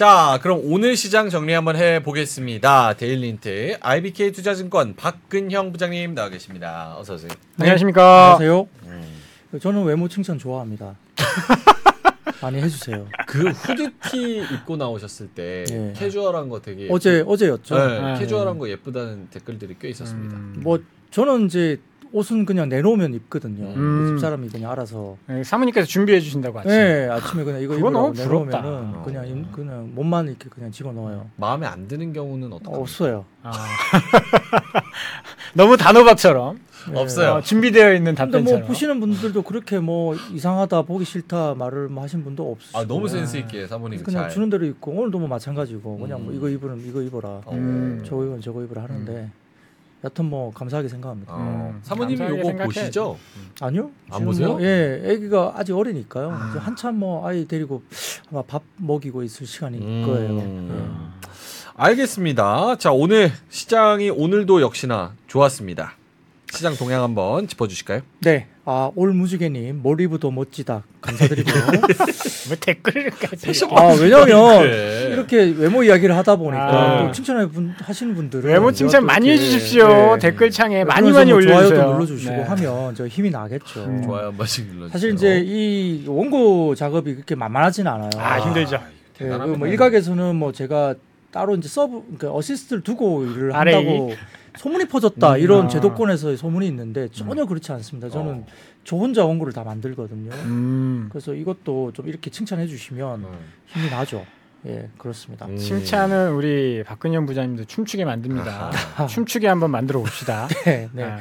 자, 그럼 오늘 시장 정리 한번 해 보겠습니다. 데일리힌트 IBK 투자증권 박근형 부장님 나와 계십니다. 어서 오세요. 안녕하십니까. 안녕하세요. 음. 저는 외모 칭찬 좋아합니다. 많이 해주세요. 그 후드티 입고 나오셨을 때 예. 캐주얼한 거 되게 어제 어제였죠. 네, 아, 캐주얼한 거 예쁘다는 댓글들이 꽤 있었습니다. 음, 뭐 저는 이제 옷은 그냥 내놓으면 입거든요. 음. 집사람이 그냥 알아서. 네, 사모님께서 준비해 주신다고 아침. 네, 아침에 그냥 이거 입으라고. 내놓으면은 어. 그냥 임- 그냥 몸만 이렇게 그냥 집어넣어요. 마음에 안 드는 경우는 어떡합니까? 없어요. 아. 너무 단호박처럼 네. 없어요. 어, 준비되어 있는 근데 답변처럼. 뭐 보시는 분들도 그렇게 뭐 이상하다 보기 싫다 말을 뭐 하신 분도 없으시고 아, 너무 센스 있게 사모님 그냥 잘. 주는 대로 입고 오늘도 뭐 마찬가지고 그냥 뭐 음. 이거 입으면 이거 입어라 어. 음. 저거 입으면 저거 입으라 하는데 여튼 뭐 감사하게 생각합니다. 어. 음, 사모님이 요거 생각해야지. 보시죠? 아니요. 안 보세요? 뭐, 예, 아기가 아직 어리니까요. 아. 한참 뭐 아이 데리고 아마 밥 먹이고 있을 시간일 음. 거예요. 알겠습니다. 자, 오늘 시장이 오늘도 역시나 좋았습니다. 시장 동향 한번 짚어주실까요? 네, 아 올 무지개님 올리브도 멋지다 감사드리고요. 왜 댓글까지? 아 왜냐면 네. 이렇게 외모 이야기를 하다 보니까 아. 또 칭찬해 분 하시는 분들은 외모 칭찬 많이 해주십시오. 네. 댓글창에 많이 많이 뭐 올려주세요. 좋아요도 눌러주시고 네. 하면 저 힘이 나겠죠. 음. 좋아요 한 번씩 눌러주세요. 사실 이제 이 원고 작업이 그렇게 만만하지는 않아요. 아, 힘들죠. 예, 대단합니다. 그뭐 일각에서는 뭐 제가 따로 이제 서브 그러니까 어시스트를 두고 일을. 한다고 소문이 퍼졌다 음, 이런 아. 제도권에서 소문이 있는데 전혀 그렇지 않습니다. 저는 어. 저 혼자 원고를 다 만들거든요. 음. 그래서 이것도 좀 이렇게 칭찬해 주시면 음. 힘이 나죠. 예, 그렇습니다. 음. 칭찬은 우리 박근현 부장님도 춤추게 만듭니다. 춤추게 한번 만들어 봅시다. 네, 네. 아,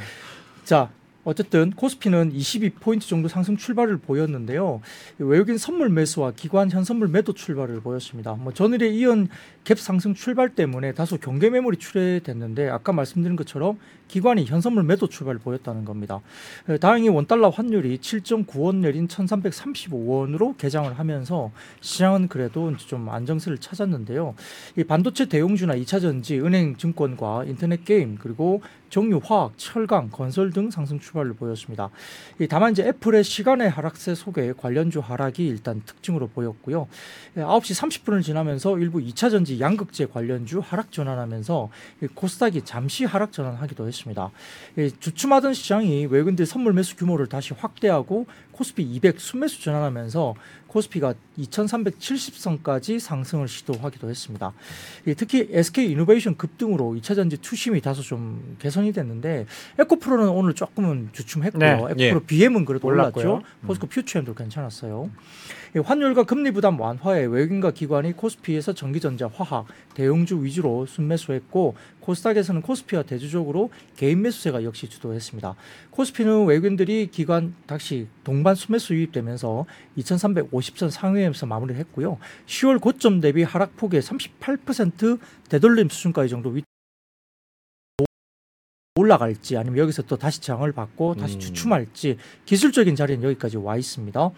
자, 어쨌든 코스피는 22포인트 정도 상승 출발을 보였는데요. 외국인 선물 매수와 기관 현선물 매도 출발을 보였습니다. 뭐 전일에 이은 갭 상승 출발 때문에 다소 경계 매물이 출회됐는데 아까 말씀드린 것처럼 기관이 현선물 매도 출발을 보였다는 겁니다. 에, 다행히 원달러 환율이 7.9원 내린 1,335원으로 개장을 하면서 시장은 그래도 좀 안정세를 찾았는데요. 이 반도체 대용주나 2차 전지, 은행, 증권과 인터넷 게임 그리고 정유, 화학, 철강, 건설 등 상승 출발을 보였습니다. 이 다만 이제 애플의 시간의 하락세 속에 관련주 하락이 일단 특징으로 보였고요. 예, 9시 30분을 지나면서 일부 2차 전지 양극재 관련주 하락 전환하면서 이 코스닥이 잠시 하락 전환하기도 했습니다. 이 주춤하던 시장이 외국인들 선물 매수 규모를 다시 확대하고 코스피 200 순매수 전환하면서 코스피가 2,370선까지 상승을 시도하기도 했습니다. 예, 특히 SK 이노베이션 급등으로 2차 전지 투심이 다소 좀 개선이 됐는데 에코프로는 오늘 조금은 주춤했고요. 네, 에코프로 BM은 그래도 올랐고요. 올랐죠. 포스코 퓨처엠도 괜찮았어요. 예, 환율과 금리 부담 완화에 외국인과 기관이 코스피에서 전기전자, 화학, 대형주 위주로 순매수했고 코스닥에서는 코스피와 대주적으로 개인 매수세가 역시 주도했습니다. 코스피는 외국인들이 기관 다시 동반 순매수 유입되면서 2,350선 상회에서 마무리했고요. 10월 고점 대비 하락폭의 38% 되돌림 수준까지 정도 위 올라갈지 아니면 여기서 또 다시 장을 받고 다시 음. 주춤할지 기술적인 자리는 여기까지 와 있습니다.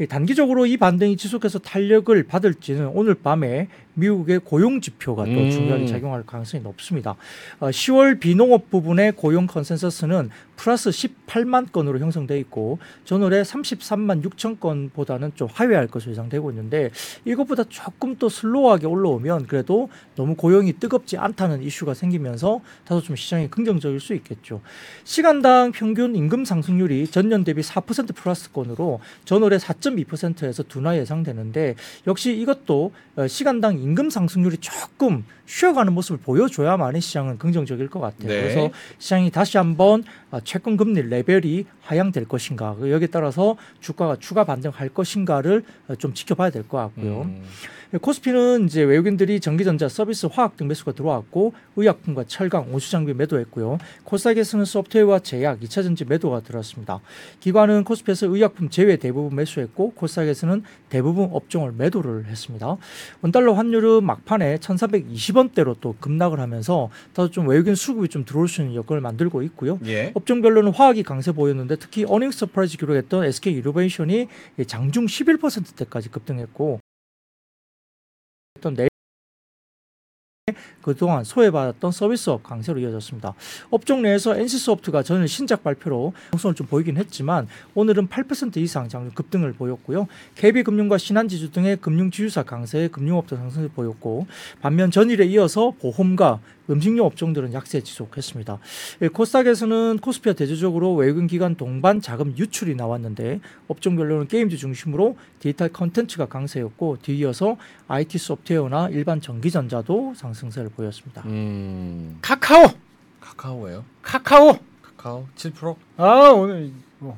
이 단기적으로 이 반등이 지속해서 탄력을 받을지는 오늘 밤에 미국의 고용 지표가 또 음. 중요하게 작용할 가능성이 높습니다. 어, 10월 비농업 부분의 고용 컨센서스는 플러스 18만 건으로 형성돼 있고 전월에 33만 6천 건보다는 좀 하회할 것으로 예상되고 있는데 이것보다 조금 더 slow하게 올라오면 그래도 너무 고용이 뜨겁지 않다는 이슈가 생기면서 다소 좀 시장이 긍정적일 수 있겠죠. 시간당 평균 임금 상승률이 전년 대비 4% 플러스권으로 전월에 4.2%에서 둔화 예상되는데 역시 이것도 어, 시간당 임금 상승률이 조금 쉬어가는 모습을 보여줘야만이 시장은 긍정적일 것 같아요. 네. 그래서 시장이 다시 한번 아, 채권 금리 레벨이 하향될 것인가 그 여기에 따라서 주가가 추가 반등할 것인가를 어, 좀 지켜봐야 될 것 같고요. 음. 코스피는 이제 외국인들이 전기전자, 서비스, 화학 등 매수가 들어왔고 의약품과 철강, 온수 장비 매도했고요. 코스닥에서는 소프트웨어와 제약, 2차 전지 매도가 들어왔습니다. 기관은 코스피에서 의약품 제외 대부분 매수했고 코스닥에서는 대부분 업종을 매도를 했습니다. 원달러 환율은 막판에 1,420 원대로 또 급락을 하면서 다소 좀 외국인 수급이 좀 들어올 수 있는 여건을 만들고 있고요. 예. 업종별로는 화학이 강세 보였는데 특히 어닝 서프라이즈 기록했던 SK 이노베이션이 장중 11%대까지 급등했고 내 그동안 소외받았던 서비스업 강세로 이어졌습니다. 업종 내에서 NC소프트가 전일 신작 발표로 상승을 좀 보이긴 했지만 오늘은 8% 이상 장중 급등을 보였고요. KB금융과 신한지주 등의 금융지주사 강세에 금융업도 상승을 보였고 반면 전일에 이어서 보험과 음식료 업종들은 약세 지속했습니다. 예, 코스닥에서는 코스피와 대조적으로 외국인 기관 동반 자금 유출이 나왔는데 업종별로는 게임주 중심으로 디지털 컨텐츠가 강세였고 뒤이어서 IT 소프트웨어나 일반 전기전자도 상승세를 보였습니다. 음, 카카오, 카카오예요? 카카오. 카카오 7%? 아 오늘 뭐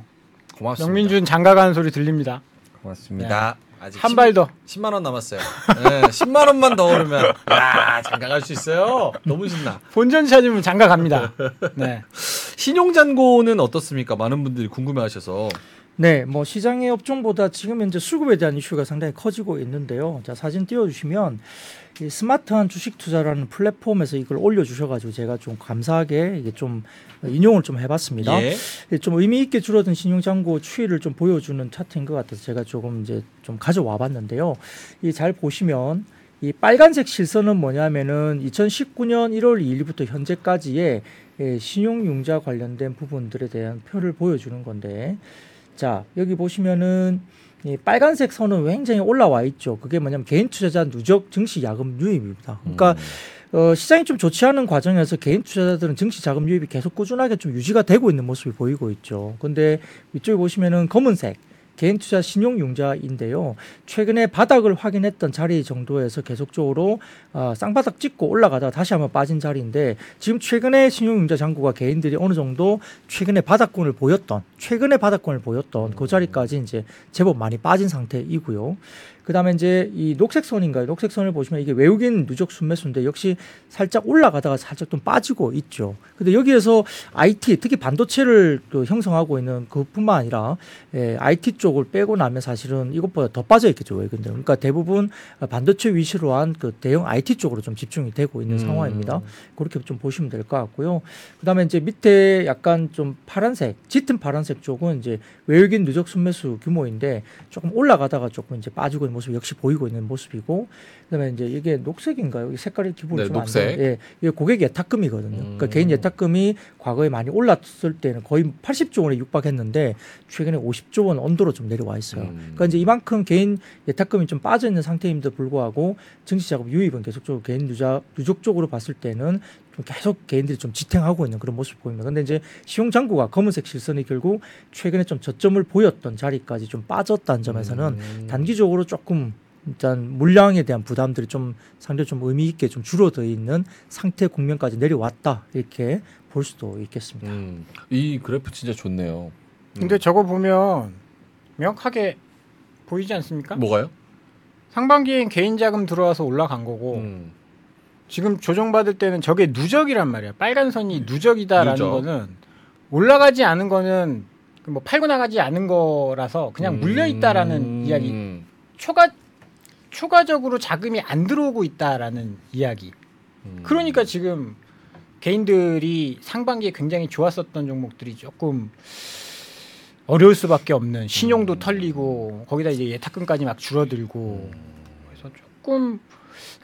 고맙습니다. 영민준 장가 가는 소리 들립니다. 고맙습니다. 아직 한 발 더. 10만 원 남았어요. 네, 10만 원만 더 오르면 야 장가 갈 수 있어요. 너무 신나. 본전 찾으면 장가 갑니다. 네. 신용 잔고는 어떻습니까? 많은 분들이 궁금해하셔서. 네, 뭐 시장의 업종보다 지금 현재 수급에 대한 이슈가 상당히 커지고 있는데요. 자 사진 띄워주시면 이 스마트한 주식 투자라는 플랫폼에서 이걸 올려주셔가지고 제가 좀 감사하게 이게 좀 인용을 좀 해봤습니다. 예. 예, 좀 의미 있게 줄어든 신용 잔고 추이를 좀 보여주는 차트인 것 같아서 제가 조금 이제 좀 가져와 봤는데요. 이 잘 보시면 이 빨간색 실선은 뭐냐면은 2019년 1월 2일부터 현재까지의 예, 신용융자 관련된 부분들에 대한 표를 보여주는 건데 자 여기 보시면은 이 빨간색 선은 굉장히 올라와 있죠. 그게 뭐냐면 개인 투자자 누적 증시 야금 유입입니다. 그러니까 어, 시장이 좀 좋지 않은 과정에서 개인 투자자들은 증시 자금 유입이 계속 꾸준하게 좀 유지가 되고 있는 모습이 보이고 있죠. 근데 이쪽에 보시면은 검은색 개인 투자 신용 융자인데요. 최근에 바닥을 확인했던 자리 정도에서 계속적으로 어, 쌍바닥 찍고 올라가다가 다시 한번 빠진 자리인데 지금 최근에 신용 융자 잔고가 개인들이 어느 정도 최근에 바닥권을 보였던 최근에 바닥권을 보였던 그 자리까지 이제 제법 많이 빠진 상태이고요. 그다음에 이제 이 녹색 선인가요? 녹색 선을 보시면 이게 외국인 누적 순매수인데 역시 살짝 올라가다가 살짝 좀 빠지고 있죠. 근데 여기에서 IT 특히 반도체를 또 형성하고 있는 그뿐만 아니라 예, IT 쪽을 빼고 나면 사실은 이것보다 더 빠져 있겠죠 외국인들. 그러니까 대부분 반도체 위시로 한 그 대형 IT 쪽으로 좀 집중이 되고 있는 음. 상황입니다. 그렇게 좀 보시면 될 것 같고요. 그다음에 이제 밑에 약간 좀 파란색, 짙은 파란색 쪽은 이제 외국인 누적 순매수 규모인데 조금 올라가다가 조금 이제 빠지고 있는 모습 역시 보이고 있는 모습이고 그다음에 이제 이게 녹색인가요? 이 색깔이 기본이 네, 좀안 녹색. 돼요. 예, 이게 고객 예탁금이거든요. 그러니까 음. 개인 예탁금이 과거에 많이 올랐을 때는 거의 80조 원에 육박했는데 최근에 50조 원 언더로 좀 내려와 있어요. 음. 그러니까 이제 이만큼 개인 예탁금이 좀 빠져 있는 상태임에도 불구하고 증시 자금 유입은 계속적으로 개인 누자 누적적으로 봤을 때는 좀 계속 개인들이 좀 지탱하고 있는 그런 모습을 보입니다. 근데 이제 시용 잔고가 검은색 실선이 결국 최근에 좀 저점을 보였던 자리까지 좀 빠졌다는 점에서는 음. 단기적으로 조금 일단 물량에 대한 부담들이 좀 상당히 좀 의미 있게 좀 줄어들 있는 상태 국면까지 내려왔다 이렇게 볼 수도 있겠습니다. 음, 이 그래프 진짜 좋네요. 음. 근데 저거 보면 명확하게 보이지 않습니까? 뭐가요? 상반기엔 개인 자금 들어와서 올라간 거고 음. 지금 조정받을 때는 저게 누적이란 말이야. 빨간 선이 누적이다라는 누적. 거는 올라가지 않은 거는 그뭐 팔고 나가지 않은 거라서 그냥 물려 있다라는 음. 이야기. 초과 초과적으로 자금이 안 들어오고 있다라는 이야기. 음. 그러니까 지금 개인들이 상반기에 굉장히 좋았었던 종목들이 조금 어려울 수밖에 없는 신용도 음. 털리고 거기다 이제 예탁금까지 막 줄어들고 음. 그래서 조금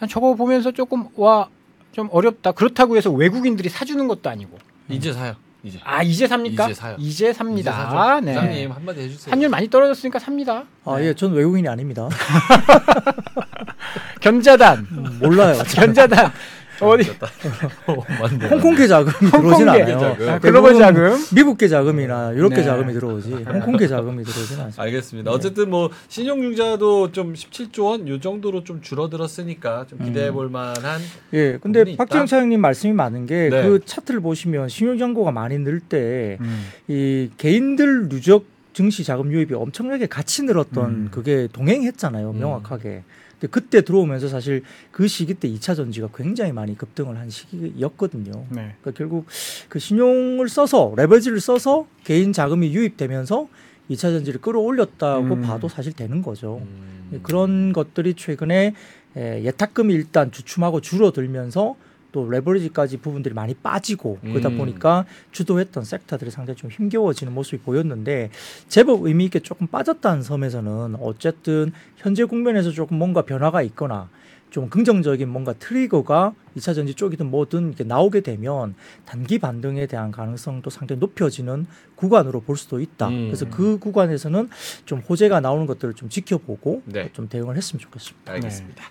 저거 보면서 조금 와 좀 어렵다. 그렇다고 해서 외국인들이 사주는 것도 아니고. 이제 사요. 이제. 아 이제 삽니까? 이제 사요. 이제 삽니다. 이제 사죠. 네. 부장님 한마디 해주세요. 환율 많이 떨어졌으니까 삽니다. 아, 예, 전 외국인이 아닙니다. 견자단, 음, 몰라요. 견자단 어디 어, 맞네. 홍콩계 자금이 들어오진 홍콩계 않아요. 자금. 아, 글로벌 대부분 자금. 미국계 자금이나 유럽계 네. 자금이 들어오지 홍콩계 자금이 들어오진 않습니다. 알겠습니다. 어쨌든 뭐 신용융자도 좀 17조 원 요 정도로 좀 줄어들었으니까 좀 기대해 볼 만한 예, 부분이 근데. 박재영 차장님 말씀이 많은 게 네. 그 차트를 보시면 신용 잔고가 많이 늘 때이 음. 개인들 누적 증시 자금 유입이 엄청나게 같이 늘었던 음. 그게 동행했잖아요, 음. 명확하게. 근데 그때 들어오면서 사실 그 시기 때 2차 전지가 굉장히 많이 급등을 한 시기였거든요. 네. 그러니까 결국 그 신용을 써서 레버리지를 써서 개인 자금이 유입되면서 2차 전지를 끌어올렸다고 음. 봐도 사실 되는 거죠. 음. 예, 그런 것들이 최근에 에, 예탁금이 일단 주춤하고 줄어들면서 또 레버리지까지 부분들이 많이 빠지고 그러다 음. 보니까 주도했던 섹터들이 상당히 좀 힘겨워지는 모습이 보였는데 제법 의미 있게 조금 빠졌다는 섬에서는 어쨌든 현재 국면에서 조금 뭔가 변화가 있거나 좀 긍정적인 뭔가 트리거가 2차 전지 쪽이든 뭐든 이렇게 나오게 되면 단기 반등에 대한 가능성도 상당히 높여지는 구간으로 볼 수도 있다. 음. 그래서 그 구간에서는 좀 호재가 나오는 것들을 좀 지켜보고 네. 좀 대응을 했으면 좋겠습니다. 알겠습니다.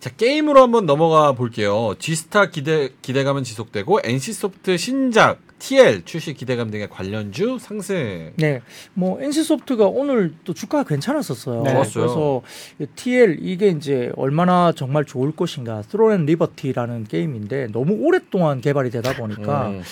자 게임으로 한번 넘어가 볼게요. 지스타 기대 기대감은 지속되고 NC소프트 신작 TL 출시 기대감 등의 관련주 상승. 네, 뭐 NC 소프트가 오늘 또 주가가 괜찮았었어요. 네. 그래서 이 TL 이게 이제 얼마나 정말 좋을 것인가. Throne and Liberty라는 게임인데 너무 오랫동안 개발이 되다 보니까 음.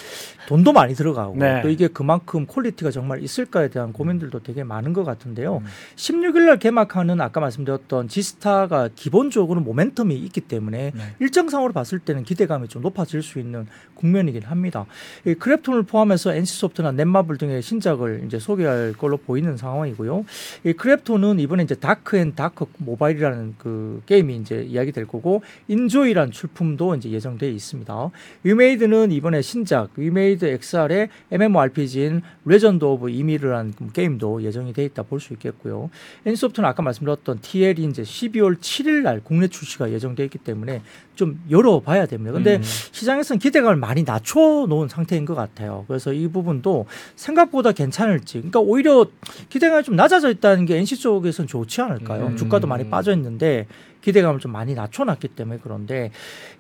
돈도 많이 들어가고 네. 또 이게 그만큼 퀄리티가 정말 있을까에 대한 고민들도 되게 많은 것 같은데요. 음. 16일 날 개막하는 아까 말씀드렸던 지스타가 기본적으로 모멘텀이 있기 때문에 네. 일정상으로 봤을 때는 기대감이 좀 높아질 수 있는 국면이긴 합니다. 이 크래프톤을 포함해서 NC소프트나 넷마블 등의 신작을 이제 소개할 걸로 보이는 상황이고요. 이 크래프톤은 이번에 이제 다크 앤 다커 모바일이라는 그 게임이 이제 이야기될 거고 인조이란 출품도 이제 예정돼 있습니다. 위메이드는 이번에 신작 위메이드 XR의 MMORPG인 레전드 오브 이미르라는 게임도 예정이 돼 있다 볼 수 있겠고요. NC소프트는 아까 말씀드렸던 TL이 이제 12월 7일 날 국내 출시가 예정돼 있기 때문에 좀 열어봐야 됩니다. 근데 음. 시장에서는 기대감을 많이 낮춰 놓은 상태인 것 같아요. 그래서 이 부분도 생각보다 괜찮을지, 그러니까 오히려 기대감이 좀 낮아져 있다는 게 NC 쪽에서는 좋지 않을까요? 음. 주가도 많이 빠져 있는데 기대감을 좀 많이 낮춰놨기 때문에 그런데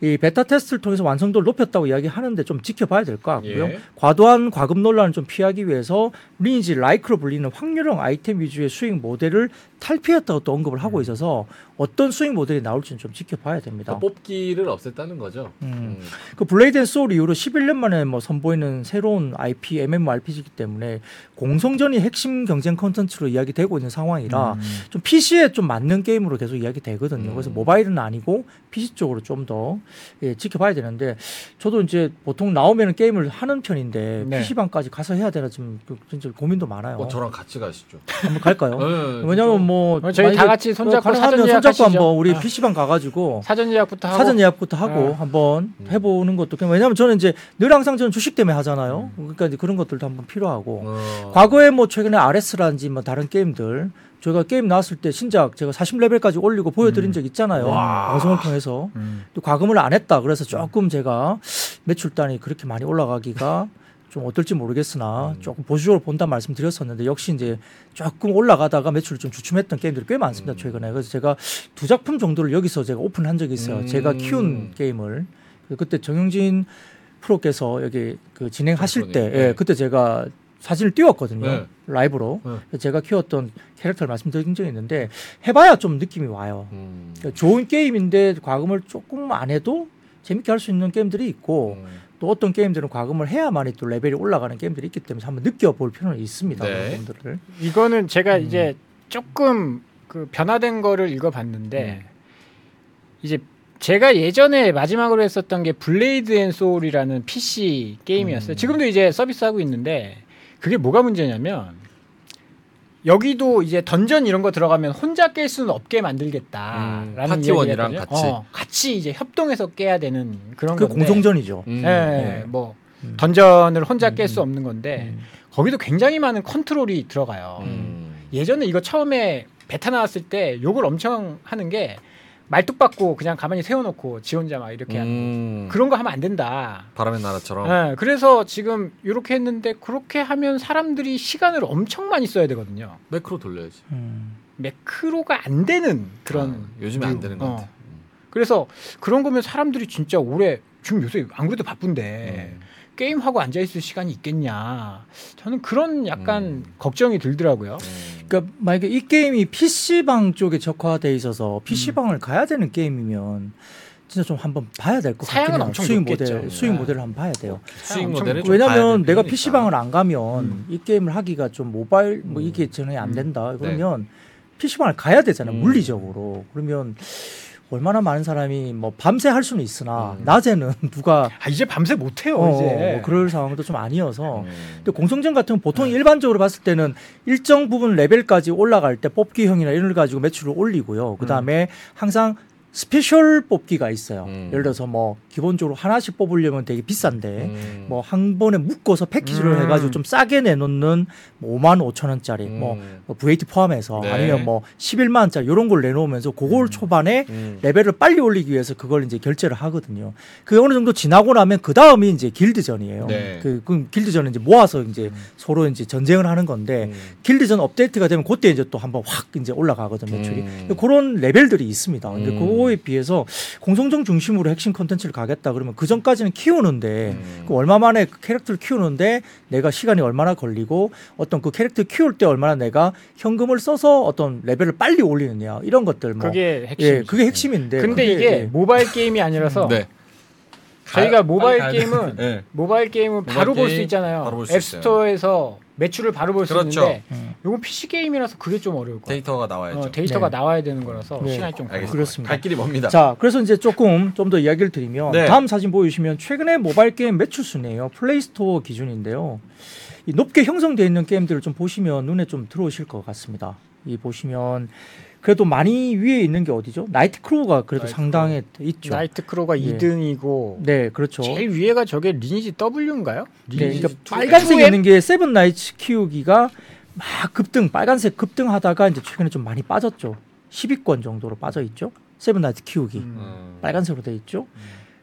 이 베타 테스트를 통해서 완성도를 높였다고 이야기하는데 좀 지켜봐야 될 것 같고요. 예. 과도한 과금 논란을 좀 피하기 위해서 리니지 like로 불리는 확률형 아이템 위주의 수익 모델을 탈피했다고 또 언급을 하고 음. 있어서 어떤 수익 모델이 나올지는 좀 지켜봐야 됩니다. 그러 뽑기를 없앴다는 거죠. 음. 음. 그 블레이드 앤 소울 이후로 11년 만에 뭐 선보이는 새로운 IP MMORPG이기 때문에 공성전이 핵심 경쟁 컨텐츠로 이야기되고 있는 상황이라 음. 좀 PC에 좀 맞는 게임으로 계속 이야기되거든요. 음. 그래서 모바일은 아니고 PC 쪽으로 좀더 예, 지켜봐야 되는데 저도 이제 보통 나오면 게임을 하는 편인데 네. PC방까지 가서 해야 되나 좀 그- 진짜 고민도 많아요. 뭐 저랑 같이 가시죠. 한번 갈까요? 네, 왜냐면 뭐 어, 저희 다 같이 손잡고 가능하면 사전 예약 손잡고 하시죠. 한번 우리 아. PC방 가가지고 사전 예약부터 하고 사전 예약부터 하고 어. 한번 음. 해보는 것도 그냥 왜냐하면 저는 이제 늘 항상 저는 주식 때문에 하잖아요. 그러니까 이제 그런 것들도 한번 필요하고 어. 과거에 뭐 최근에 RS라든지 뭐 다른 게임들 저희가 게임 나왔을 때 신작 제가 40레벨까지 올리고 보여드린 음. 적 있잖아요. 와. 방송을 통해서 음. 또 과금을 안 했다. 그래서 조금 제가 매출단이 그렇게 많이 올라가기가 좀 어떨지 모르겠으나 음. 조금 보수적으로 본다 말씀드렸었는데 역시 이제 조금 올라가다가 매출이 좀 주춤했던 게임들이 꽤 많습니다 음. 최근에 그래서 제가 두 작품 정도를 여기서 제가 오픈한 적이 있어요 음. 제가 키운 게임을 그때 정영진 프로께서 여기 그 진행하실 때. 예, 네. 그때 제가 사진을 띄웠거든요 네. 라이브로 네. 제가 키웠던 캐릭터를 말씀드린 적이 있는데 해봐야 좀 느낌이 와요 음. 그러니까 좋은 게임인데 과금을 조금 안 해도 재밌게 할 수 있는 게임들이 있고 음. 또 어떤 게임들은 과금을 해야만이 또 레벨이 올라가는 게임들이 있기 때문에 한번 느껴볼 필요는 있습니다. 네. 부분들을. 이거는 제가 음. 이제 조금 그 변화된 거를 읽어봤는데 이제 제가 예전에 마지막으로 했었던 게 블레이드 앤 소울이라는 PC 게임이었어요. 음. 지금도 이제 서비스하고 있는데 그게 뭐가 문제냐면 여기도 이제 던전 이런 거 들어가면 혼자 깰 수는 없게 만들겠다라는 음, 파티원이랑 같이. 어, 같이 이제 협동해서 깨야 되는 그런 그 건데 공성전이죠. 음. 예, 네. 뭐 음. 던전을 혼자 음, 깰수 음. 없는 건데 음. 거기도 굉장히 많은 컨트롤이 들어가요. 음. 예전에 이거 처음에 베타 나왔을 때 욕을 엄청 하는 게 말뚝 받고 그냥 가만히 세워놓고 지 혼자 막 이렇게 하는 음. 그런 거 하면 안 된다. 바람의 나라처럼. 예, 그래서 지금 이렇게 했는데 그렇게 하면 사람들이 시간을 엄청 많이 써야 되거든요. 매크로 돌려야지. 음. 매크로가 안 되는 그런 아, 요즘에 안 되는 것 어. 같아. 그래서 그런 거면 사람들이 진짜 오래 지금 요새 안 그래도 바쁜데 음. 게임 하고 앉아 있을 시간이 있겠냐. 저는 그런 약간 음. 걱정이 들더라고요. 음. 그러니까 만약에 이 게임이 PC방 쪽에 적화돼 있어서 PC방을 가야 되는 게임이면 진짜 좀 한번 봐야 될 것 같긴 사양은. 엄청 수익 높겠죠. 모델, 수익 네. 모델을 한번 봐야 돼요. 수익 엄청 모델을 좀 봐야 왜냐하면 될 내가 필요는 PC방을 안 가면 음. 이 게임을 하기가 좀 모바일 뭐 음. 이게 전혀 안 음. 된다. 그러면 PC방을 가야 되잖아요. 음. 물리적으로. 그러면 얼마나 많은 사람이 뭐 밤새 할 수는 있으나 음. 낮에는 누가 아 이제 밤새 못 해요 어, 이제. 뭐 그럴 상황도 좀 아니어서 음. 근데 공성전 같은 건 보통 네. 일반적으로 봤을 때는 일정 부분 레벨까지 올라갈 때 뽑기형이나 이런 걸 가지고 매출을 올리고요. 그 다음에 항상 special 뽑기가 있어요. 음. 예를 들어서 뭐 기본적으로 하나씩 뽑으려면 되게 비싼데 음. 뭐 한 번에 묶어서 패키지를 음. 해가지고 좀 싸게 내놓는 뭐 5만 5천 원짜리 음. 뭐 VAT 포함해서 네. 아니면 뭐 11만 원짜리 이런 걸 내놓으면서 그걸 초반에 음. 레벨을 빨리 올리기 위해서 그걸 이제 결제를 하거든요. 그 어느 정도 지나고 나면 그 다음이 이제 길드전이에요. 네. 그, 그 길드전은 이제 모아서 이제 서로 이제 전쟁을 하는 건데 음. 길드전 업데이트가 되면 그때 이제 또 한번 확 이제 올라가거든 매출이. 음. 그런 레벨들이 있습니다. 근데 음. 그거에 비해서 공성전 중심으로 핵심 컨텐츠를 가겠다 그러면 그 전까지는 키우는데 음. 그 얼마 만에 그 캐릭터를 키우는데 내가 시간이 얼마나 걸리고 어떤 그 캐릭터 키울 때 얼마나 내가 현금을 써서 어떤 레벨을 빨리 올리느냐 이런 것들 뭐 그게 핵심. 예, 그게 핵심인데. 근데 그게, 이게 예. 모바일 게임이 아니라서 네. 저희가 모바일 게임은 돼. 네. 모바일 게임은 모바일 바로 볼 수 있잖아요. 앱스토어에서 매출을 바로 볼 수 그렇죠. 있는데 음. 이건 PC 게임이라서 그게 좀 어려울 거예요. 데이터가 나와야죠. 어, 데이터가 네. 나와야 되는 거라서 네. 시간이 좀 걸려요. 그렇습니다. 갈 길이 멉니다. 자, 그래서 이제 조금 좀 더 이야기를 드리면 네. 다음 사진 보여주시면 최근에 모바일 게임 매출 순이에요. 플레이스토어 기준인데요. 이 높게 형성되어 있는 게임들을 좀 보시면 눈에 좀 들어오실 것 같습니다. 이 보시면 그래도 많이 위에 있는 게 어디죠? 나이트 크로우가 그래도 나이트 상당히 있죠. 나이트 크로우가 예. 2등이고 네, 그렇죠. 제일 위에가 저게 리니지 W인가요? 네, 리니지 그러니까 투- 빨간색 2M? 있는 게 세븐 나이츠 키우기가 막 급등, 빨간색 급등하다가 이제 최근에 좀 많이 빠졌죠. 10위권 정도로 빠져 있죠. 세븐 나이츠 키우기. 음. 음. 빨간색으로 돼 있죠.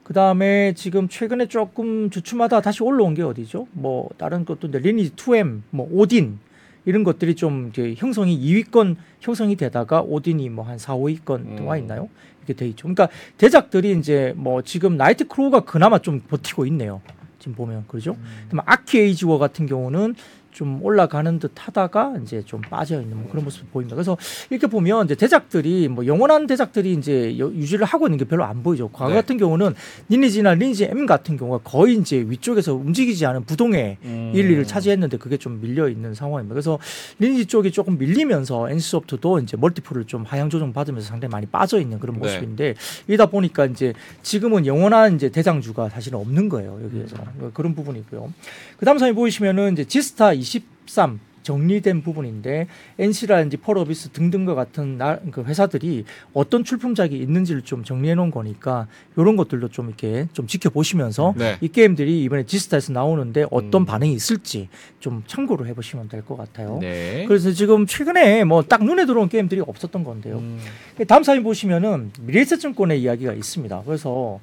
그 다음에 지금 최근에 조금 주춤하다 다시 올라온 게 어디죠? 뭐 다른 것도 이제 리니지 2M, 뭐 오딘 이런 것들이 좀 이제 형성이 2위권 형성이 되다가 오딘이 뭐 한 4, 5위권 음. 들어와 있나요? 이렇게 돼 있죠. 그러니까 대작들이 이제 뭐 지금 나이트 크로우가 그나마 좀 버티고 있네요. 지금 보면 그러죠. 그다음 아키에이지워 같은 경우는 좀 올라가는 듯 하다가 이제 좀 빠져 있는 뭐 그런 모습 보입니다. 그래서 이렇게 보면 이제 대작들이 뭐 영원한 대작들이 이제 여- 유지를 하고 있는 게 별로 안 보이죠. 과거 네. 같은 경우는 니니지나 리니지 M 같은 경우가 거의 이제 위쪽에서 움직이지 않은 부동의 음. 1, 2를 차지했는데 그게 좀 밀려 있는 상황입니다. 그래서 리니지 쪽이 조금 밀리면서 NC소프트도 이제 멀티플을 좀 하향 조정 받으면서 상당히 많이 빠져 있는 그런 네. 모습인데 이러다 보니까 이제 지금은 영원한 이제 대장주가 사실은 없는 거예요 여기에서 음. 그런 부분이고요. 그다음 사진 보이시면은 이제 지스타 23 정리된 부분인데 NC라든지 펄어비스 등등과 같은 나, 그 회사들이 어떤 출품작이 있는지를 좀 정리해 놓은 거니까 이런 것들도 좀 이렇게 좀 지켜보시면서 네. 이 게임들이 이번에 지스타에서 나오는데 어떤 음. 반응이 있을지 좀 참고를 해보시면 될 것 같아요. 네. 그래서 지금 최근에 뭐 딱 눈에 들어온 게임들이 없었던 건데요. 음. 다음 사진 보시면은 미래에셋증권의 이야기가 있습니다. 그래서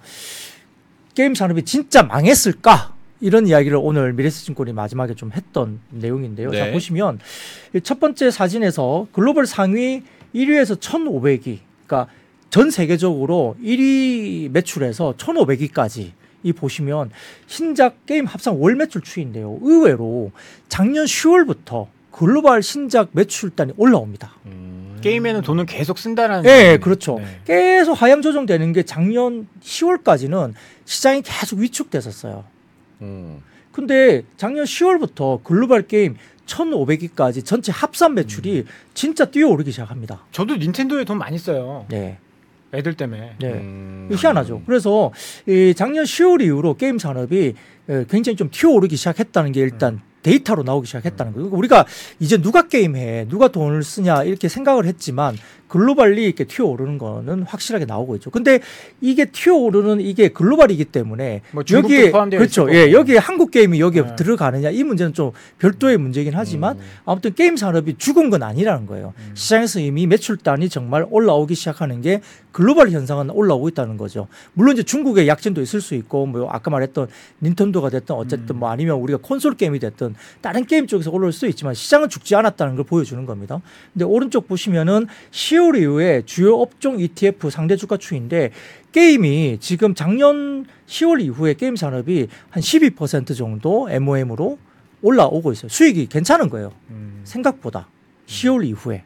게임 산업이 진짜 망했을까? 이런 이야기를 오늘 미래에셋증권이 마지막에 좀 했던 내용인데요. 네. 자 보시면 이첫 번째 사진에서 글로벌 상위 1위에서 1,500위, 그러니까 전 세계적으로 1위 매출에서 1,500위까지 이 보시면 신작 게임 합산 월 매출 추이인데요. 의외로 작년 10월부터 글로벌 신작 매출단이 올라옵니다. 음. 게임에는 돈을 계속 쓴다라는 예, 얘기네요. 그렇죠. 네. 계속 하향 조정되는 게 작년 10월까지는 시장이 계속 위축됐었어요. 음. 근데 작년 10월부터 글로벌 게임 1,500위까지 전체 합산 매출이 진짜 뛰어오르기 시작합니다. 저도 닌텐도에 돈 많이 써요. 네. 애들 때문에. 네. 음. 희한하죠. 그래서 이 작년 10월 이후로 게임 산업이 에, 굉장히 좀 튀어오르기 시작했다는 게 일단 데이터로 나오기 시작했다는 거예요. 그러니까 우리가 이제 누가 게임해, 누가 돈을 쓰냐 이렇게 생각을 했지만 globally 이렇게 튀어오르는 거는 확실하게 나오고 있죠. 근데 이게 튀어오르는 이게 글로벌이기 때문에 뭐 여기에 포함되어 그렇죠. 예. 여기에 한국 게임이 여기에 네. 들어가느냐 이 문제는 좀 별도의 문제긴 하지만 음. 아무튼 게임 산업이 죽은 건 아니라는 거예요. 음. 시장에서 이미 매출단이 정말 올라오기 시작하는 게 글로벌 현상은 올라오고 있다는 거죠. 물론 이제 중국의 약진도 있을 수 있고 뭐 아까 말했던 닌텐도가 됐든 어쨌든 음. 뭐 아니면 우리가 콘솔 게임이 됐든 다른 게임 쪽에서 올라올 수도 있지만 시장은 죽지 않았다는 걸 보여주는 겁니다. 근데 오른쪽 보시면은 10월 이후에 주요 업종 ETF 상대 주가 추이인데 게임이 지금 작년 10월 이후에 게임 산업이 한 12% 정도 MOM으로 올라오고 있어요. 수익이 괜찮은 거예요. 음. 생각보다 10월 이후에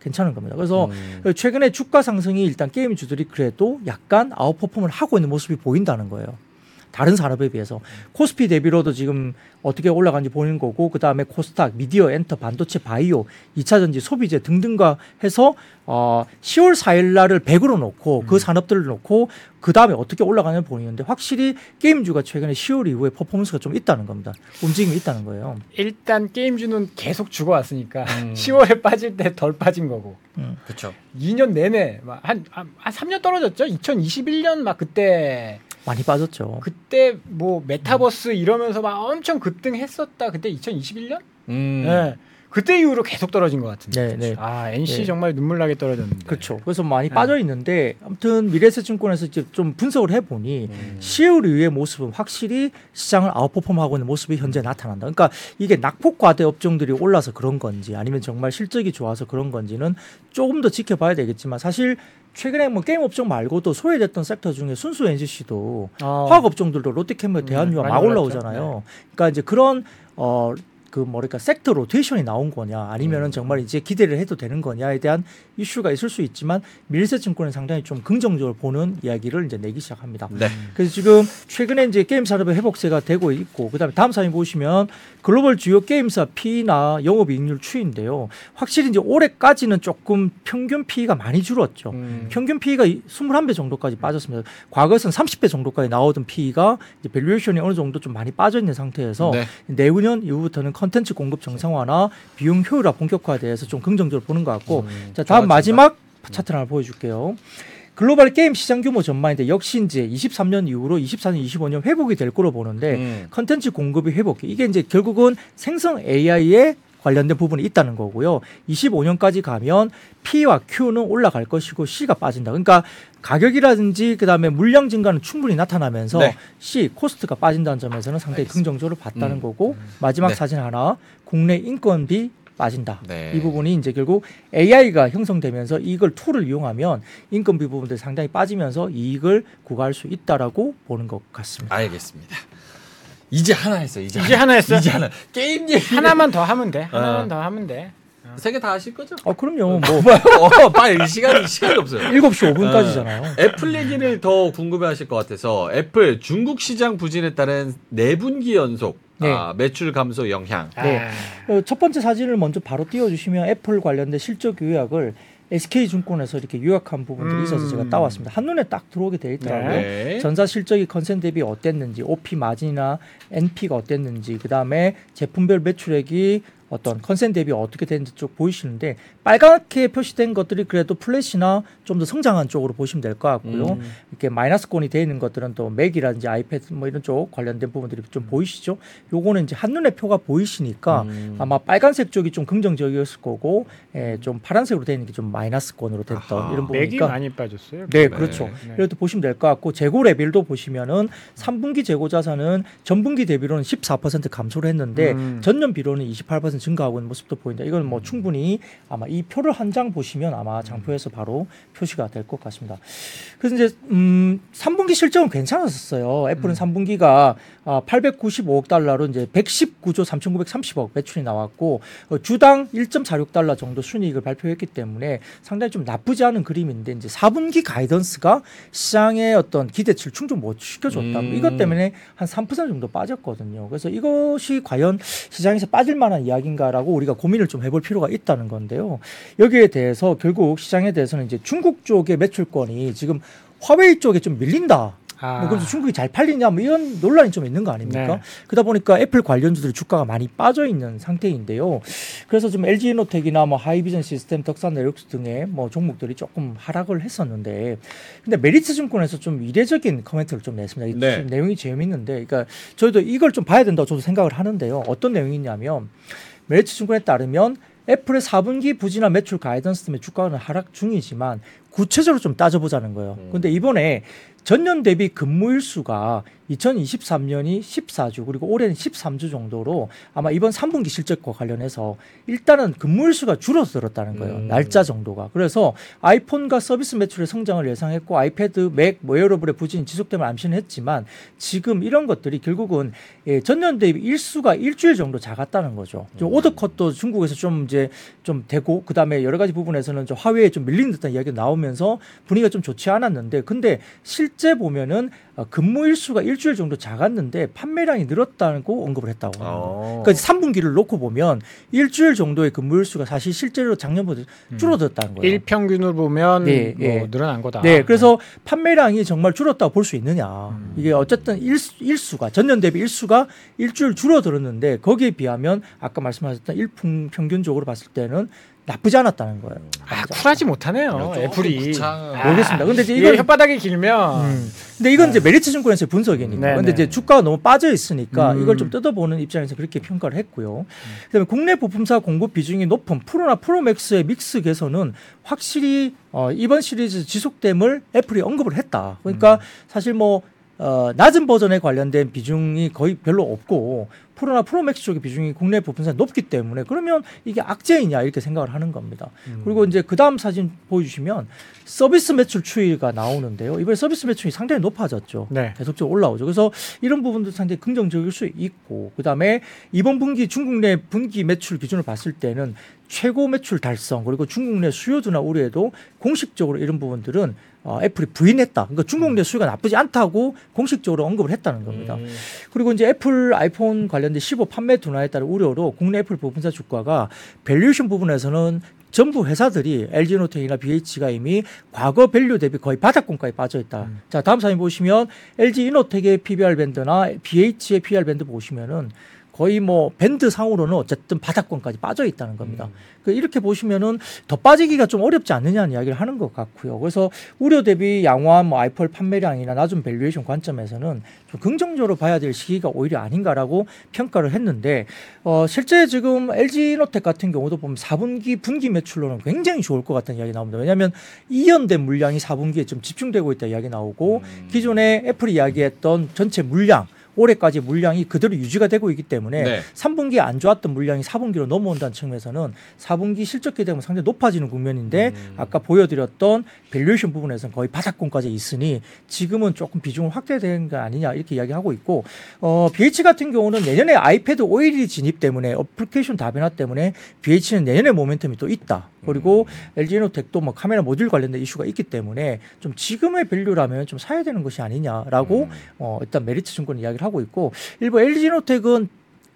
괜찮은 겁니다. 그래서 음. 최근에 주가 상승이 일단 게임 주들이 그래도 약간 아웃퍼폼을 하고 있는 모습이 보인다는 거예요. 다른 산업에 비해서 코스피 대비로도 지금 어떻게 올라간지 보이는 거고 그 다음에 코스닥, 미디어, 엔터, 반도체, 바이오, 2차 전지, 소비재 등등과 해서 어 10월 4일 날을 100으로 놓고 그 산업들을 놓고 그 다음에 어떻게 올라가는 보이는데 확실히 게임주가 최근에 10월 이후에 퍼포먼스가 좀 있다는 겁니다. 움직임이 있다는 거예요. 일단 게임주는 계속 죽어왔으니까 음. 10월에 빠질 때 덜 빠진 거고 음. 그렇죠. 2년 내내 막한한 한 3년 떨어졌죠. 2021년 막 그때 많이 빠졌죠. 그때 뭐 메타버스 이러면서 막 엄청 급등했었다. 그때 2021년? 음. 네. 그때 이후로 계속 떨어진 것 같은데. 네, 네. 아 NC 네. 정말 눈물 나게 떨어졌는데. 그렇죠. 그래서 많이 네. 빠져 있는데 아무튼 미래에셋증권에서 이제 좀 분석을 해보니 음. 10월 이후의 모습은 확실히 시장을 아웃퍼폼하고 있는 모습이 현재 나타난다. 그러니까 이게 낙폭 과대 업종들이 올라서 그런 건지 아니면 정말 실적이 좋아서 그런 건지는 조금 더 지켜봐야 되겠지만 사실 최근에 뭐 게임 업종 말고도 소외됐던 섹터 중에 순수 NCC도 어. 화학 업종들도 롯데캐머, 음, 대한유화 많이 막. 올라오잖아요. 그러니까 이제 그런 어. 그 뭐랄까 sector rotation이 나온 거냐 아니면은 음. 정말 이제 기대를 해도 되는 거냐에 대한 이슈가 있을 수 있지만 미래에셋 증권은 상당히 좀 긍정적으로 보는 이야기를 이제 내기 시작합니다. 네. 그래서 지금 최근에 이제 게임 산업의 회복세가 되고 있고 그다음에 다음 사진 보시면 글로벌 주요 게임사 P나 영업 이익률 추이인데요. 확실히 이제 올해까지는 조금 평균 P가 많이 줄었죠. 음. 평균 P가 21배 정도까지 빠졌습니다. 과거에는 30배 정도까지 나오던 P가 이제 valuation이 어느 정도 좀 많이 빠져 있는 상태에서 네. 내후년 이후부터는 컨텐츠 공급 정상화나 비용 효율화 본격화에 대해서 좀 긍정적으로 보는 것 같고 음, 자 다음 좋아진다. 마지막 차트 하나 보여줄게요. 글로벌 게임 시장 규모 전망인데 역시 이제 23년 이후로 24년, 25년 회복이 될 거로 보는데 음. 컨텐츠 공급이 회복. 이게 이제 결국은 생성 AI에 관련된 부분이 있다는 거고요. 25년까지 가면 P와 Q는 올라갈 것이고 C가 빠진다. 그러니까 가격이라든지 그다음에 물량 증가는 충분히 나타나면서 네. C cost가 빠진다는 점에서는 상당히 알겠습니다. 긍정적으로 봤다는 음. 거고 마지막 네. 사진 하나 국내 인건비 빠진다. 네. 이 부분이 이제 결국 AI가 형성되면서 이걸 tool을 이용하면 인건비 부분들이 상당히 빠지면서 이익을 구가할 수 있다라고 보는 것 같습니다. 알겠습니다. 이제 하나 했어. 이제, 이제 하나 했어? 이제 하나. 게임 얘기 하나만 더 하면 돼. 하나만 어. 더 하면 돼. 세 개 다 하실 거죠? 어 그럼요. 뭐 어, 빨리 시간이 시간이 없어요. 7시 5분까지잖아요. 애플 얘기를 더 궁금해 하실 것 같아서 애플 중국 시장 부진에 따른 네 분기 연속 네. 아, 매출 감소 영향. 네. 아. 어, 첫 번째 사진을 먼저 바로 띄워주시면 애플 관련된 실적 요약을 SK증권에서 이렇게 요약한 부분들이 음. 있어서 제가 따왔습니다. 한눈에 딱 들어오게 돼 있더라고요. 네. 전사 실적이 컨센 대비 어땠는지, OP 마진이나 NP가 어땠는지, 그 다음에 제품별 매출액이 어떤 컨센 대비 어떻게 되는지 쭉 보이시는데 빨갛게 표시된 것들이 그래도 플러스나 좀 더 성장한 쪽으로 보시면 될 것 같고요. 음. 이렇게 마이너스권이 되어 있는 것들은 또 맥이라든지 아이패드 뭐 이런 쪽 관련된 부분들이 좀 보이시죠? 요거는 이제 한눈에 표가 보이시니까 음. 아마 빨간색 쪽이 좀 긍정적이었을 거고 예, 좀 파란색으로 되어 있는 게 좀 마이너스권으로 됐던 아하. 이런 맥이 부분이니까 많이 빠졌어요. 네, 네. 그렇죠. 네. 이렇게 보시면 될 것 같고 재고 레벨도 보시면은 3분기 재고 자산은 전분기 대비로는 14% 감소를 했는데 음. 전년 비로는 28% 증가하고 있는 모습도 보인다. 이건 뭐 충분히 아마 이 표를 한 장 보시면 아마 장표에서 바로 표시가 될 것 같습니다. 그래서 이제 음 3분기 실적은 괜찮았었어요. 애플은 3분기가 아, 895억 달러로 이제 119조 3,930억 매출이 나왔고 어, 주당 1.46달러 정도 순이익을 발표했기 때문에 상당히 좀 나쁘지 않은 그림인데 이제 4분기 가이던스가 시장의 어떤 기대치를 충족 못 시켜줬다. 음. 이것 때문에 한 3% 정도 빠졌거든요. 그래서 이것이 과연 시장에서 빠질 만한 이야기 인가라고 우리가 고민을 좀 해볼 필요가 있다는 건데요. 여기에 대해서 결국 시장에 대해서는 이제 중국 쪽의 매출권이 지금 화웨이 쪽에 좀 밀린다. 아. 뭐 그래서 중국이 잘 팔리냐 뭐 이런 논란이 좀 있는 거 아닙니까? 네. 그러다 보니까 애플 관련주들 주가가 많이 빠져 있는 상태인데요. 그래서 지금 LG 이노텍이나 뭐 하이비전 시스템, 덕산 네오룩스 등의 뭐 종목들이 조금 하락을 했었는데, 근데 메리츠 증권에서 좀 이례적인 코멘트를 좀 냈습니다. 이 네. 내용이 재밌는데, 그러니까 저희도 이걸 좀 봐야 된다고 저도 생각을 하는데요. 어떤 내용이냐면 메리츠 증권에 따르면 애플의 4분기 부진한 매출 guidance 때문에 주가는 하락 중이지만 구체적으로 좀 따져보자는 거예요. 음. 근데 이번에 전년 대비 근무일 수가 2023년이 14주 그리고 올해는 13주 정도로 아마 이번 3분기 실적과 관련해서 일단은 근무일 수가 줄어들었다는 거예요. 음. 날짜 정도가. 그래서 아이폰과 서비스 매출의 성장을 예상했고 아이패드, 맥, 뭐 wearable의 부진이 지속됨을 암시는 했지만 지금 이런 것들이 결국은 예, 전년 대비 일수가 일주일 정도 작았다는 거죠. 좀 음. 오더컷도 중국에서 좀 이제 좀 되고 그다음에 여러 가지 부분에서는 좀 화웨이에 좀 밀린 듯한 이야기가 나오면서 분위기가 좀 좋지 않았는데 근데 실제 보면은 어, 근무 일수가 일 일주일 정도 작았는데 판매량이 늘었다고 언급을 했다고. 합니다. 어. 그러니까 3분기를 놓고 보면 일주일 정도의 근무 일 수가 사실 실제로 작년보다 줄어들었다는 거예요. 일평균으로 보면 예, 뭐 예. 늘어난 거다. 네, 그래서 판매량이 정말 줄었다고 볼 수 있느냐. 음. 이게 어쨌든 일수, 일수가 전년 대비 일수가 일주일 줄어들었는데 거기에 비하면 아까 말씀하셨던 일평균적으로 봤을 때는 나쁘지 않았다는 거예요. 아, 쿨하지 못하네요. 조금 애플이. 구차- 아, 모르겠습니다. 근데 이제 이게 이건- 혓바닥이 길면 음. 근데 이건 이제 메리츠 증권에서의 분석이니까. 네, 근데 네. 이제 주가가 너무 빠져 있으니까 음. 이걸 좀 뜯어보는 입장에서 그렇게 평가를 했고요. 그다음에 국내 부품사 공급 비중이 높은 프로나 프로맥스의 믹스 개선은 확실히 어, 이번 시리즈 지속됨을 애플이 언급을 했다. 그러니까 사실 뭐 어, 낮은 버전에 관련된 비중이 거의 별로 없고 프로나 프로맥스 쪽의 비중이 국내 부품사 높기 때문에 그러면 이게 악재이냐 이렇게 생각을 하는 겁니다. 그리고 이제 그 다음 사진 보여주시면 서비스 매출 추이가 나오는데요. 이번에 서비스 매출이 상당히 높아졌죠. 네. 계속적으로 올라오죠. 그래서 이런 부분도 상당히 긍정적일 수 있고 그 다음에 이번 분기 중국 내 분기 매출 기준을 봤을 때는 최고 매출 달성 그리고 중국 내 수요 둔화 우려에도 공식적으로 이런 부분들은 어, 애플이 부인했다. 그러니까 중국 내 수요가 나쁘지 않다고 공식적으로 언급을 했다는 겁니다. 음. 그리고 이제 애플 아이폰 관련된 15 판매 둔화에 따른 우려로 국내 애플 부품사 주가가 valuation 부분에서는 전부 회사들이 LG이노텍이나 BH가 이미 과거 value 대비 거의 바닥권까지 빠져 있다. 음. 자, 다음 사진 보시면 LG 이노텍의 PBR band나 BH의 PBR band 보시면은 거의 뭐 밴드 상으로는 어쨌든 바닥권까지 빠져 있다는 겁니다. 그 이렇게 보시면은 더 빠지기가 좀 어렵지 않느냐는 이야기를 하는 것 같고요. 그래서 우려 대비 양호한 뭐 아이폰 판매량이나 낮은 valuation 관점에서는 좀 긍정적으로 봐야 될 시기가 오히려 아닌가라고 평가를 했는데 어 실제 지금 LG이노텍 같은 경우도 보면 4분기 분기 매출로는 굉장히 좋을 것 같다는 이야기 나옵니다. 왜냐하면 이연된 물량이 4분기에 좀 집중되고 있다 이야기 나오고 음. 기존에 애플이 이야기했던 전체 물량 올해까지 물량이 그대로 유지가 되고 있기 때문에 네. 3분기에 안 좋았던 물량이 4분기로 넘어온다는 측면에서는 4분기 실적 기대가 상당히 높아지는 국면인데 음. 아까 보여드렸던 valuation 부분에서는 거의 바닥권까지 있으니 지금은 조금 비중을 확대된 거 아니냐 이렇게 이야기하고 있고 어, BH 같은 경우는 내년에 아이패드 OLED 진입 때문에 어플리케이션 다변화 때문에 BH는 내년에 모멘텀이 또 있다. 그리고 LG이노텍도 뭐 카메라 모듈 관련된 이슈가 있기 때문에 좀 지금의 value라면 좀 사야 되는 것이 아니냐라고 음. 어, 일단 메리츠 증권 이야기를 하고 있고 일부 LG이노텍은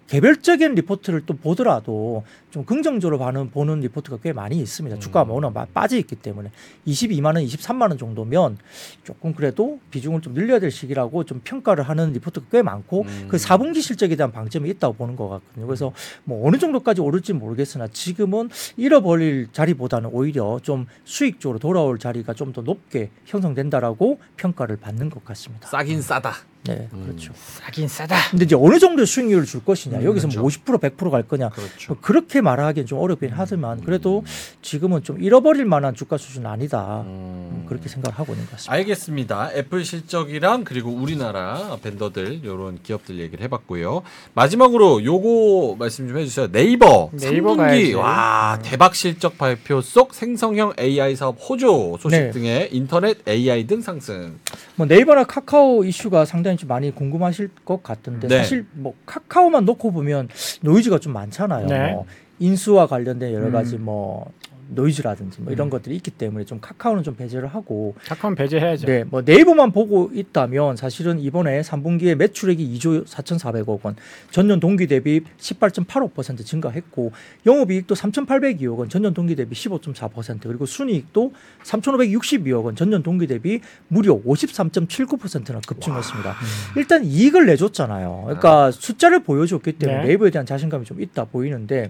개별적인 리포트를 또 보더라도 좀 긍정적으로 반응 보는 리포트가 꽤 많이 있습니다. 주가가 음. 워낙 마- 빠져 있기 때문에 22만 원, 23만 원 정도면 조금 그래도 비중을 좀 늘려야 될 시기라고 좀 평가를 하는 리포트가 꽤 많고 음. 그 4분기 실적에 대한 방점이 있다고 보는 것 같거든요. 그래서 뭐 어느 정도까지 오를지 모르겠으나 지금은 잃어버릴 자리보다는 오히려 좀 수익적으로 돌아올 자리가 좀 더 높게 형성된다라고 평가를 받는 것 같습니다. 싸긴 싸다. 네, 음. 그렇죠. 싸긴 싸다. 근데 이제 어느 정도의 수익률을 줄 것이냐 음, 여기서 그렇죠. 뭐 50% 100%갈 거냐 그렇죠. 뭐 그렇게 말하기는 좀 어렵긴 하지만 그래도 지금은 좀 잃어버릴 만한 주가 수준 아니다 음, 그렇게 생각을 하고 있는 것 같습니다. 알겠습니다. 애플 실적이랑 그리고 우리나라 벤더들 이런 기업들 얘기를 해봤고요. 마지막으로 요거 말씀 좀 해주세요. 네이버 네이버 3분기 가야지. 와 대박 실적 발표 속 생성형 AI 사업 호조 소식 네. 등의 인터넷 AI 등 상승. 뭐 네이버나 카카오 이슈가 상당히 좀 많이 궁금하실 것 같은데 네. 사실 뭐 카카오만 놓고 보면 노이즈가 좀 많잖아요. 네. 뭐 인수와 관련된 여러 가지 음. 뭐 노이즈라든지 뭐 이런 음. 것들이 있기 때문에 좀 카카오는 좀 배제를 하고 카카오 배제해야죠. 네, 뭐 네이버만 보고 있다면 사실은 이번에 3분기에 매출액이 2조 4,400억 원, 전년 동기 대비 18.85% 증가했고 영업이익도 3,802억 원, 전년 동기 대비 15.4% 그리고 순이익도 3,562억 원, 전년 동기 대비 무려 53.79%나 급증했습니다. 일단 이익을 내줬잖아요. 그러니까 숫자를 보여줬기 때문에 네. 네이버에 대한 자신감이 좀 있다 보이는데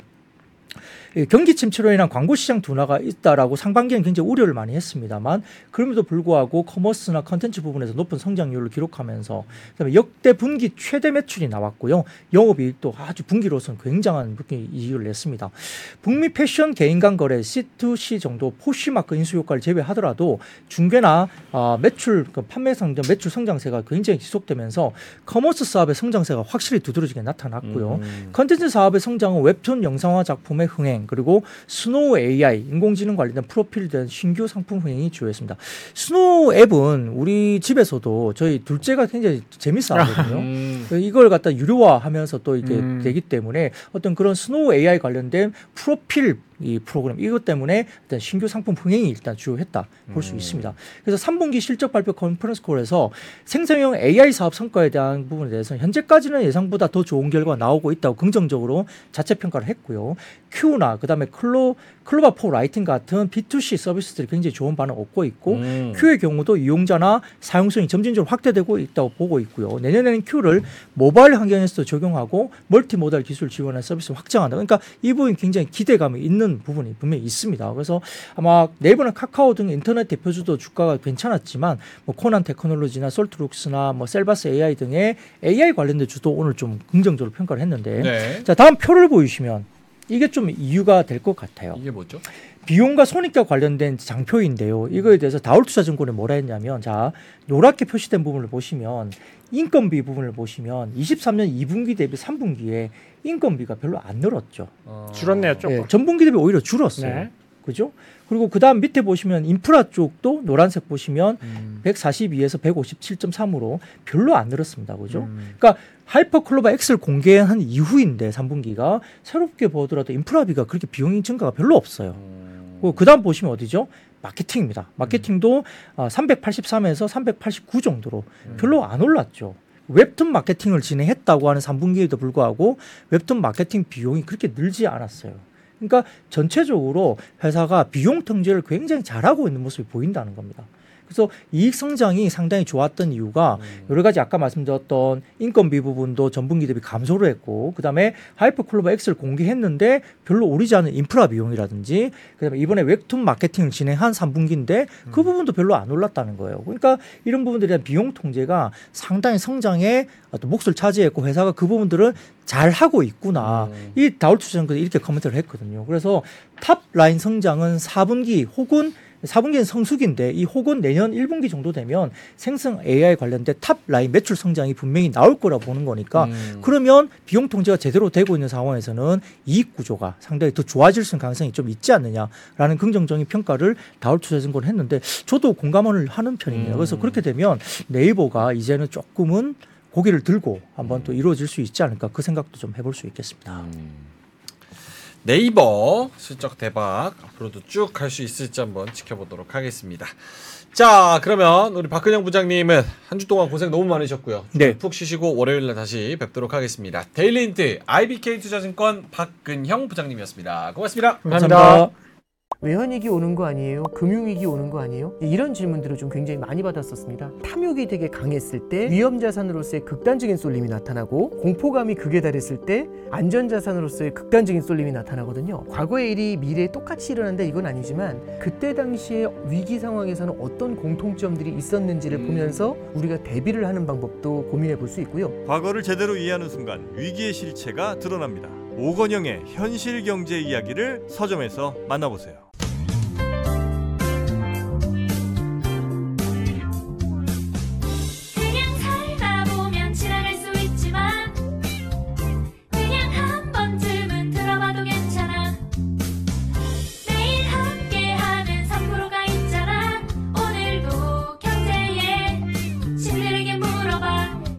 이 경기 침체로 인한 광고 시장 둔화가 있다라고 상반기에는 굉장히 우려를 많이 했습니다만 그럼에도 불구하고 커머스나 컨텐츠 부분에서 높은 성장률을 기록하면서 그다음에 역대 분기 최대 매출이 나왔고요. 영업이익도 아주 분기로서는 굉장한 이익을 냈습니다. 북미 패션 개인간 거래 C2C 정도 포시마크 인수 효과를 제외하더라도 중개나 아, 매출 그 판매 성장 매출 성장세가 굉장히 지속되면서 commerce 사업의 성장세가 확실히 두드러지게 나타났고요. 음. 컨텐츠 사업의 성장은 웹툰 영상화 작품의 흥행 그리고 스노우 AI 인공지능 관련된 프로필 된 신규 상품 흥행이 주요했습니다. 스노우 앱은 우리 집에서도 저희 둘째가 굉장히 재밌어 하거든요. 음. 이걸 갖다 유료화하면서 또 이게 음. 되기 때문에 어떤 그런 스노우 AI 관련된 프로필 이 프로그램 이것 때문에 일단 신규 상품 흥행이 일단 주요했다 볼수 음. 있습니다. 그래서 3분기 실적 발표 conference call에서 생성형 AI 사업 성과에 대한 부분에 대해서는 현재까지는 예상보다 더 좋은 결과가 나오고 있다고 긍정적으로 자체 평가를 했고요. 큐나 그다음에 클로 클로바 for writing 같은 B2C 서비스들이 굉장히 좋은 반응 을 얻고 있고 음. 큐의 경우도 이용자나 사용성이 점진적으로 확대되고 있다고 보고 있고요. 내년에는 큐를 모바일 환경에서도 적용하고 multimodal 기술 지원한 서비스 확장한다. 그러니까 이 부분이 굉장히 기대감이 있는 부분이 분명히 있습니다. 그래서 아마 네이버나 카카오 등 인터넷 대표주도 주가가 괜찮았지만 뭐 코난 테크놀로지나 솔트룩스나 뭐 셀바스 AI 등의 AI 관련된 주도 오늘 좀 긍정적으로 평가를 했는데 네. 자 다음 표를 보이시면 이게 좀 이유가 될 것 같아요. 이게 뭐죠? 비용과 손익과 관련된 장표인데요. 이거에 대해서 다울투자증권이 뭐라 했냐면 자 노랗게 표시된 부분을 보시면 인건비 부분을 보시면 23년 2분기 대비 3분기에 인건비가 별로 안 늘었죠. 어. 줄었네요 조금. 예, 전분기 대비 오히려 줄었어요. 네. 그죠? 그리고 그다음 밑에 보시면 인프라 쪽도 노란색 보시면 음. 142에서 157.3으로 별로 안 늘었습니다. 그죠? 음. 하이퍼클로바 X를 공개한 이후인데 3분기가 새롭게 보더라도 인프라비가 그렇게 비용 증가가 별로 없어요. 음. 그 다음 보시면 어디죠? 마케팅입니다. 마케팅도 아, 383에서 389 정도로 음. 별로 안 올랐죠. 웹툰 마케팅을 진행했다고 하는 3분기에도 불구하고 웹툰 마케팅 비용이 그렇게 늘지 않았어요. 그러니까 전체적으로 회사가 비용 통제를 굉장히 잘하고 있는 모습이 보인다는 겁니다. 그래서 이익 성장이 상당히 좋았던 이유가 음. 여러 가지 아까 말씀드렸던 인건비 부분도 전분기 대비 감소를 했고 그다음에 하이퍼클로바 X를 공개했는데 별로 오르지 않은 인프라 비용이라든지 그다음에 이번에 웹툰 마케팅을 진행한 3분기인데 그 부분도 별로 안 올랐다는 거예요. 그러니까 이런 부분들에 대한 비용 통제가 상당히 성장에 어떤 몫을 차지했고 회사가 그 부분들을 잘 하고 있구나. 음. 이 다올 투자증권이 이렇게 코멘트를 했거든요. 그래서 top line 성장은 4분기 혹은 4분기는 성수기인데 이 혹은 내년 1분기 정도 되면 생성 AI 관련된 top line 매출 성장이 분명히 나올 거라 보는 거니까 음. 그러면 비용 통제가 제대로 되고 있는 상황에서는 이익 구조가 상당히 더 좋아질 수 있는 가능성이 좀 있지 않느냐라는 긍정적인 평가를 다올 투자증권 했는데 저도 공감을 하는 편이에요. 음. 그래서 그렇게 되면 네이버가 이제는 조금은 고개를 들고 한번 또 이루어질 수 있지 않을까 그 생각도 좀 해볼 수 있겠습니다. 음. 네이버 실적 대박 앞으로도 쭉 갈 수 있을지 한번 지켜보도록 하겠습니다. 자 그러면 우리 박근형 부장님은 한 주 동안 고생 너무 많으셨고요. 네. 푹 쉬시고 월요일날 다시 뵙도록 하겠습니다. Daily Hint IBK 투자증권 박근형 부장님이었습니다. 고맙습니다. 감사합니다. 외환위기 오는 거 아니에요? 금융위기 오는 거 아니에요? 이런 질문들을 좀 굉장히 많이 받았었습니다. 탐욕이 되게 강했을 때 위험자산으로서의 극단적인 쏠림이 나타나고 공포감이 극에 달했을 때 안전자산으로서의 극단적인 쏠림이 나타나거든요. 과거의 일이 미래에 똑같이 일어난다 이건 아니지만 그때 당시에 위기 상황에서는 어떤 공통점들이 있었는지를 음. 보면서 우리가 대비를 하는 방법도 고민해 볼 수 있고요. 과거를 제대로 이해하는 순간 위기의 실체가 드러납니다. 오건영의 현실 경제 이야기를 서점에서 만나보세요.